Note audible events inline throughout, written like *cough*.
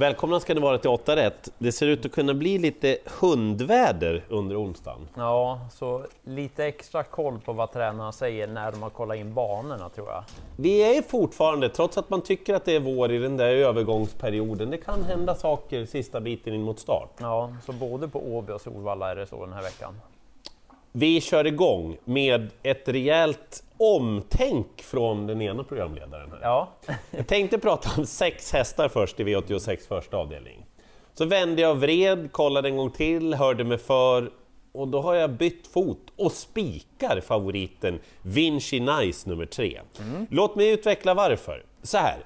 Välkomna ska ni vara till 8 rätt. Det ser ut att kunna bli lite hundväder under onsdagen. Ja, så lite extra koll på vad tränarna säger när de har kollat in banorna tror jag. Vi är fortfarande, trots att man tycker att det är vår i den där övergångsperioden, det kan hända saker sista biten in mot start. Ja, så både på Åby och Solvalla är det så den här veckan. Vi kör igång med ett rejält omtänk från den ena programledaren. Här. Ja. Jag tänkte prata om sex hästar först i V86 första avdelning. Så vände jag vred, kollade en gång till, hörde mig för och då har jag bytt fot och spikar favoriten Vinci Nice nummer tre. Mm. Låt mig utveckla varför. Så här,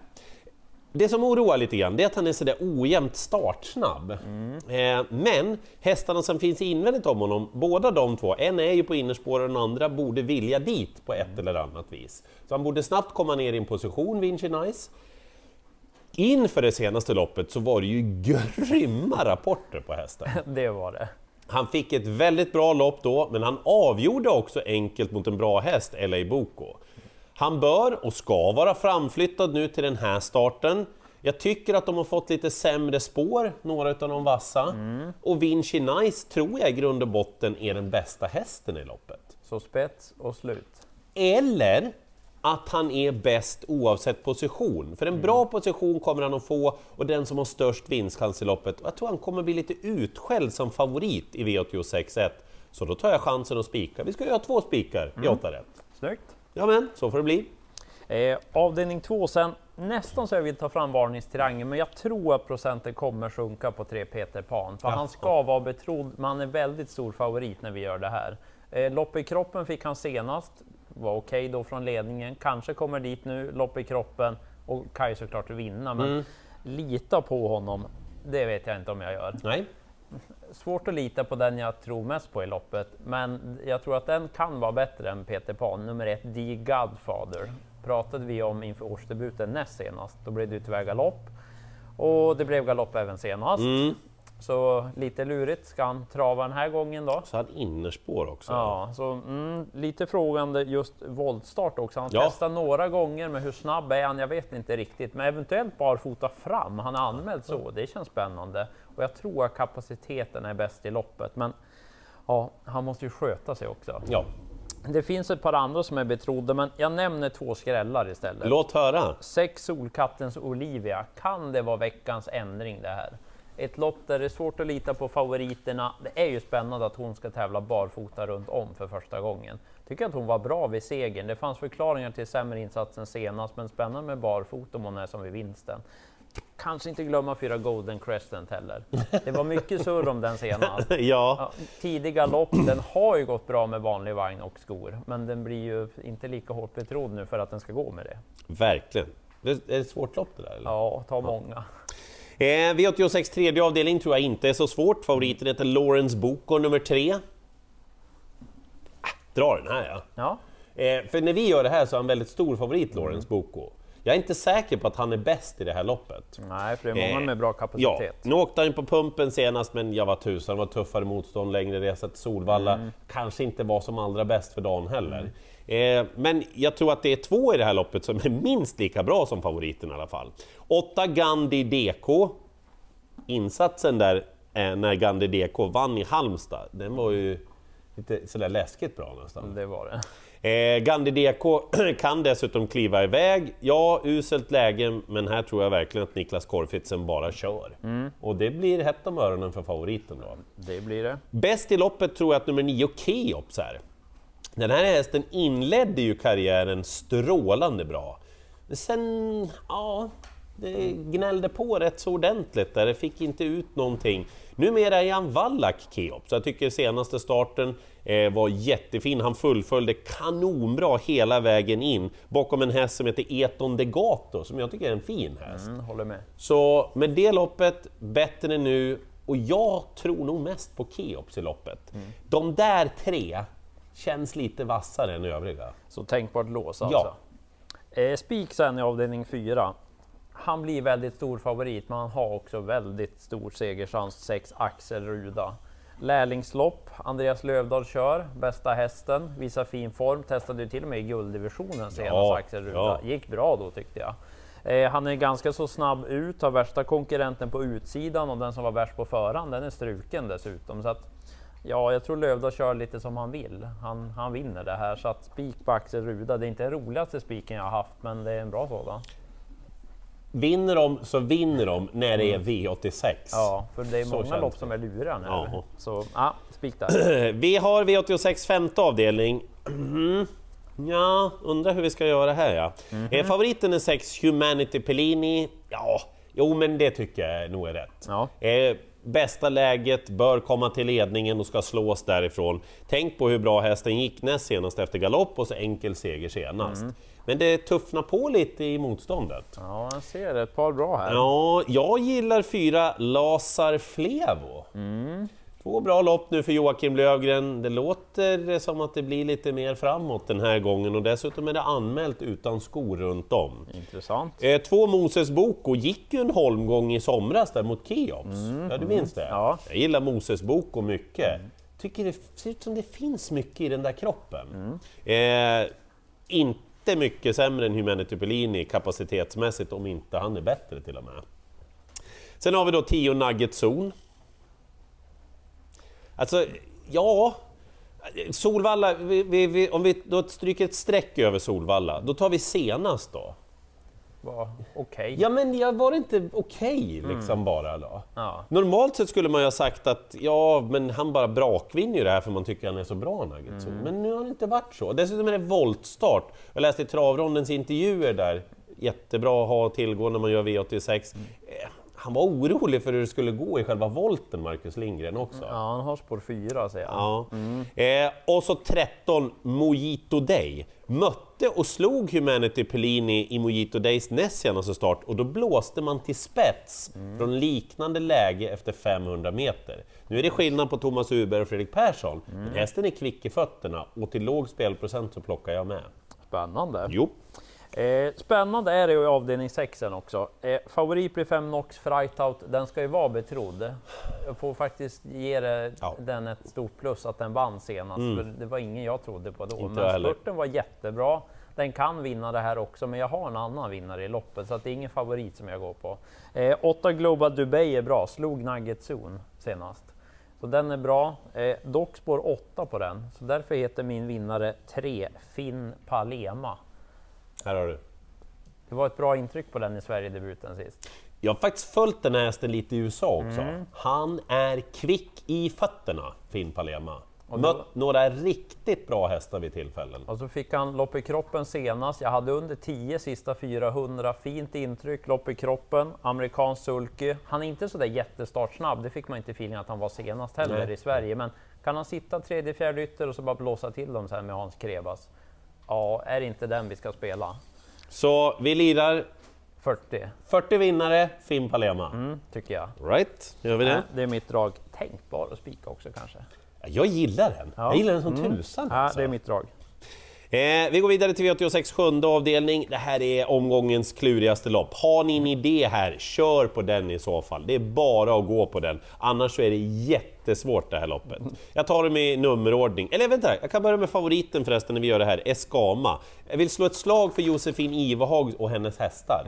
det som oroar lite grann är att han är sådär ojämnt startsnabb. Mm. Eh, men hästarna som finns invändigt om honom, båda de två, en är ju på innerspår och den andra borde vilja dit på ett mm. eller annat vis. Så han borde snabbt komma ner i en position, Vinci Nice. Inför det senaste loppet så var det ju grymma rapporter på hästen. *laughs* det var det. Han fick ett väldigt bra lopp då, men han avgjorde också enkelt mot en bra häst, LA Boko. Han bör och ska vara framflyttad nu till den här starten. Jag tycker att de har fått lite sämre spår, några av de vassa. Mm. Och Vinci Nice tror jag i grund och botten är den bästa hästen i loppet. Så spets och slut. Eller att han är bäst oavsett position. För en bra mm. position kommer han att få och den som har störst vinstchans i loppet. Jag tror han kommer bli lite utskälld som favorit i V86.1. Så då tar jag chansen att spika. Vi ska göra två spikar mm. i 8 rätt. Snyggt! Ja men, så får det bli. Eh, avdelning 2 sen, nästan så jag vill ta fram varningstriangeln, men jag tror att procenten kommer sjunka på 3 Peter Pan, för ja. han ska vara betrodd, men han är väldigt stor favorit när vi gör det här. Eh, lopp i kroppen fick han senast, var okej okay då från ledningen, kanske kommer dit nu, lopp i kroppen och kan ju såklart vinna, men mm. lita på honom, det vet jag inte om jag gör. Nej svårt att lita på den jag tror mest på i loppet, men jag tror att den kan vara bättre än Peter Pan. Nummer ett, The Godfather, pratade vi om inför årsdebuten näst senast. Då blev det tyvärr galopp och det blev galopp även senast. Mm. Så lite lurigt, ska han trava den här gången då? Så han innerspår också? Ja, så mm, lite frågande just voltstart också. Han ja. testar några gånger, men hur snabb är han? Jag vet inte riktigt, men eventuellt barfota fram. Han har anmält så, det känns spännande. Och jag tror att kapaciteten är bäst i loppet, men ja, han måste ju sköta sig också. Ja. Det finns ett par andra som är betrodda, men jag nämner två skrällar istället. Låt höra! Sex Solkattens Olivia, kan det vara veckans ändring det här? Ett lopp där det är svårt att lita på favoriterna. Det är ju spännande att hon ska tävla barfota runt om för första gången. Tycker att hon var bra vid segern. Det fanns förklaringar till sämre insatsen senast, men spännande med barfota om hon är som vid vinsten. Kanske inte glömma fyra Golden Crescent heller. Det var mycket surr om den senast. *laughs* ja. ja. Tidiga lopp, den har ju gått bra med vanlig vagn och skor, men den blir ju inte lika hårt betrodd nu för att den ska gå med det. Verkligen. Det är ett svårt lopp det där? Eller? Ja, ta många. Eh, V86 tredje avdelning tror jag inte är så svårt. Favoriten heter Lawrence Boko nummer tre. Ah, dra den här ja. ja. Eh, för när vi gör det här så är han väldigt stor favorit, Lawrence. Boko. Jag är inte säker på att han är bäst i det här loppet. Nej, för det är många eh, med bra kapacitet. Ja, nu åkte han på pumpen senast, men jag var tusan, det var tuffare motstånd, längre resa till Solvalla. Mm. Kanske inte var som allra bäst för dagen heller. Mm. Eh, men jag tror att det är två i det här loppet som är minst lika bra som favoriten i alla fall. 8 Gandhi DK. Insatsen där eh, när Gandhi DK vann i Halmstad, den var ju lite sådär läskigt bra nästan. Det var det. Eh, Gandhi DK *clears throat* kan dessutom kliva iväg. Ja, uselt läge, men här tror jag verkligen att Niklas Korfitsen bara kör. Mm. Och det blir hett om öronen för favoriten då. Det blir det. Bäst i loppet tror jag att nummer 9 Keops är. Den här hästen inledde ju karriären strålande bra. Men sen, ja, det gnällde på rätt så ordentligt där, det fick inte ut någonting. Numera är han Wallach Keops, jag tycker senaste starten var jättefin. Han fullföljde kanonbra hela vägen in bakom en häst som heter Eton Degato, som jag tycker är en fin häst. Mm, håller med. Så med det loppet, bättre nu, och jag tror nog mest på Keops i loppet. Mm. De där tre känns lite vassare än övriga. Så tänkbart lås alltså? Ja. Eh, spik sen i avdelning 4 han blir väldigt stor favorit, men han har också väldigt stor segerchans, 6 Axel Ruda. Lärlingslopp, Andreas Lövdahl kör, bästa hästen, visar fin form, testade ju till och med i gulddivisionen senast ja, Axel Ruda. Ja. Gick bra då tyckte jag. Eh, han är ganska så snabb ut, har värsta konkurrenten på utsidan och den som var värst på förhand, den är struken dessutom. Så att, ja, jag tror Lövdahl kör lite som han vill. Han, han vinner det här, så att spik på Axel Ruda, det är inte den roligaste spiken jag har haft, men det är en bra sådan. Vinner de så vinner de när det är V86. Ja, för det är Så många lopp som är luriga nu. Ja. Så ja, spik där. *clears throat* Vi har V86 femte avdelning. Mhm. *clears throat* Ja, undrar hur vi ska göra här ja. Mhm. Eh, favoriten är 6 Humanity Pellini. Ja, jo men det tycker jag nog är rätt. Ja. Eh, bästa läget, bör komma till ledningen och ska slås därifrån. Tänk på hur bra hästen gick näst senast efter galopp och så enkel seger senast. Mm. Men det tuffnar på lite i motståndet. Ja, jag ser ett par bra här. Ja, jag gillar fyra Lazar Flevo. Två bra lopp nu för Joakim Lövgren. Det låter som att det blir lite mer framåt den här gången och dessutom är det anmält utan skor runt om. Intressant. Eh, två Moses Boko gick ju en holmgång i somras där mot Keops. Ja, du minns det? Ja. Jag gillar Moses Boko mycket. Tycker det ser ut som det finns mycket i den där kroppen. Eh, inte mycket sämre än Humanity Pellini kapacitetsmässigt, om inte han är bättre till och med. Sen har vi då 10 Nugget Zon. Alltså, ja... Solvalla, vi, vi, vi, om vi då stryker ett streck över Solvalla, då tar vi senast då. Okej. Ja men jag var inte okej liksom bara då? Ja. Normalt sett skulle man ju ha sagt att ja, men han bara brakvinner ju det här för man tycker han är så bra Nugget Men nu har det inte varit så. Dessutom är det voltstart. Jag läste i travrondens intervjuer där, jättebra att ha att tillgå när man gör V86. Han var orolig för hur det skulle gå i själva volten, Marcus Lindgren också. Ja, han har spår 4 säger han. Ja. Eh, och så 13 Mojito Day. Mötte och slog Humanity Pellini i Mojito Days näst senaste start och då blåste man till spets från liknande läge efter 500 meter. Nu är det skillnad på Thomas Uber och Fredrik Persson, men hästen är kvick i fötterna och till låg spelprocent så plockar jag med. Spännande. Jo. Eh, spännande är det ju i avdelning 6 också. Eh, favorit blir 5 Nox Frightout. Den ska ju vara betrodd. Jag får faktiskt ge det, Ja. den ett stort plus att den vann senast. För det var ingen jag trodde på då. Inte men heller. spurten var jättebra. Den kan vinna det här också, men jag har en annan vinnare i loppet så det är ingen favorit som jag går på. Eh, 8 Global Dubai är bra, slog Nugget Zone senast. Så den är bra. Eh, dock spår 8 på den, så därför heter min vinnare 3 Finn Palema. Här har du. Det var ett bra intryck på den i Sverigedebuten sist. Jag har faktiskt följt den här hästen lite i USA också. Han är kvick i fötterna, Finn Palema. Och Mött då- några riktigt bra hästar vid tillfällen. Och så fick han lopp i kroppen senast. Jag hade under 10 sista 400. Fint intryck, lopp i kroppen. Amerikansk sulky. Han är inte så där jättestartsnabb. Det fick man inte feeling att han var senast heller Nej. i Sverige. Men kan han sitta tredje, fjärde ytter och så bara blåsa till dem sen med Hans Krebas? Ja, är det inte den vi ska spela? Så vi lirar 40, 40 vinnare, Finn Palema. mm, tycker jag. Right, gör vi det? Äh, det är mitt drag. Tänkbar att spika också kanske. Ja, Jag gillar den. Ja. Jag gillar den som tusan. Ja, alltså. det är mitt drag. Eh, vi går vidare till V86 sjunde avdelning. Det här är omgångens klurigaste lopp. Har ni en idé här, kör på den i så fall. Det är bara att gå på den. Annars så är det jättesvårt det här loppet. Jag tar dem i nummerordning. Eller vänta, jag kan börja med favoriten förresten när vi gör det här, Escama. Jag vill slå ett slag för Josefin Ivehag och hennes hästar.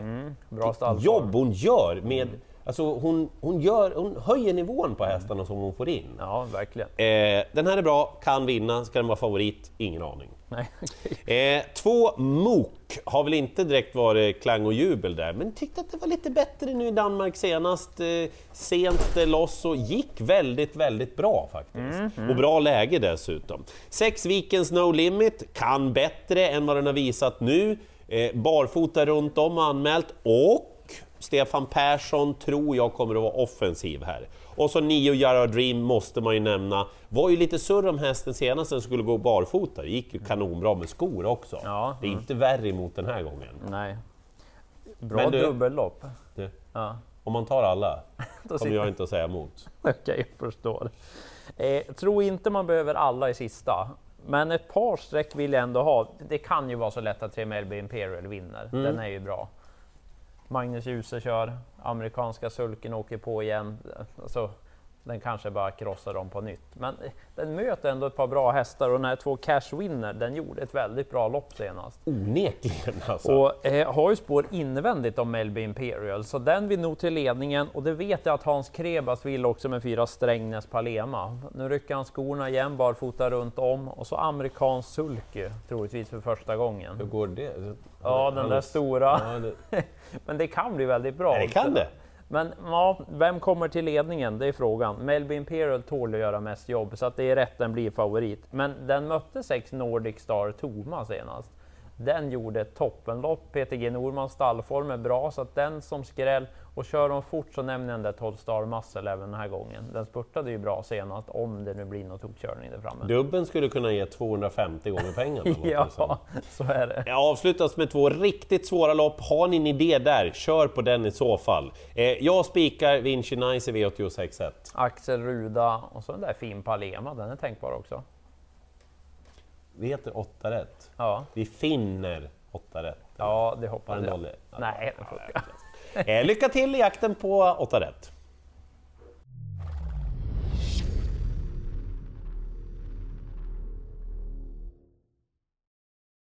Bra stallform. jobb hon gör med... Alltså hon, hon, gör, hon höjer nivån på hästarna som hon får in. Ja, verkligen. Eh, den här är bra, kan vinna, ska den vara favorit? Ingen aning. Nej. Eh, två Mok har väl inte direkt varit klang och jubel där, men tyckte att det var lite bättre nu i Danmark senast. Eh, sent eh, loss och gick väldigt, väldigt bra faktiskt. Och bra läge dessutom. Sex Vikens No Limit kan bättre än vad den har visat nu. Eh, barfota runt om anmält och Stefan Persson tror jag kommer att vara offensiv här. Och så Nio Yara Dream måste man ju nämna. Var ju lite surr om hästen senast den skulle gå barfota. Det gick ju kanonbra med skor också. Ja, Det är inte värre emot den här gången. Nej. Bra du- dubbellopp. Det, Ja. om man tar alla *laughs* kommer sitter- jag inte att säga emot. Okej, jag förstår. Eh, tror inte man behöver alla i sista, men ett par streck vill jag ändå ha. Det kan ju vara så lätt att 3 Melby Imperial vinner. Mm. Den är ju bra. Magnus Djuse kör, amerikanska sulken åker på igen. Alltså, den kanske bara krossar dem på nytt. Men eh, den möter ändå ett par bra hästar och den här två Cash Winner, den gjorde ett väldigt bra lopp senast. Onekligen alltså. Och eh, har ju spår invändigt om Melby Imperial, så den vill nog till ledningen och det vet jag att Hans Krebas vill också med fyra Strängnäs Palema. Nu rycker han skorna igen, barfota runt om och så amerikansk sulky, troligtvis för första gången. Hur går det? Ja, den där stora. *laughs* Men det kan bli väldigt bra. Det kan det. Men ja, vem kommer till ledningen? Det är frågan. Melby Imperial tål att göra mest jobb, så att det är rätt den blir favorit. Men den mötte sex Nordic Star Toma senast. Den gjorde ett toppenlopp. Peter G Normans stallform är bra, så att den som skräll och kör de fort så nämner jag den där 12 Star Muscle även den här gången. Den spurtade ju bra senast, om det nu blir någon tokkörning där framme. Dubben skulle kunna ge 250 gånger pengarna. *laughs* ja, så är det. Jag avslutas med två riktigt svåra lopp. Har ni en idé där, kör på den i så fall. Eh, jag spikar Vinci Nice i V86.1. Axel Ruda och så den där fin Palema, den är tänkbar också. Vi heter 8 rätt. Ja. Vi finner 8 rätt. Ja, det hoppas det jag. Nej, den funkar. Eh, lycka till i jakten på 8 rätt!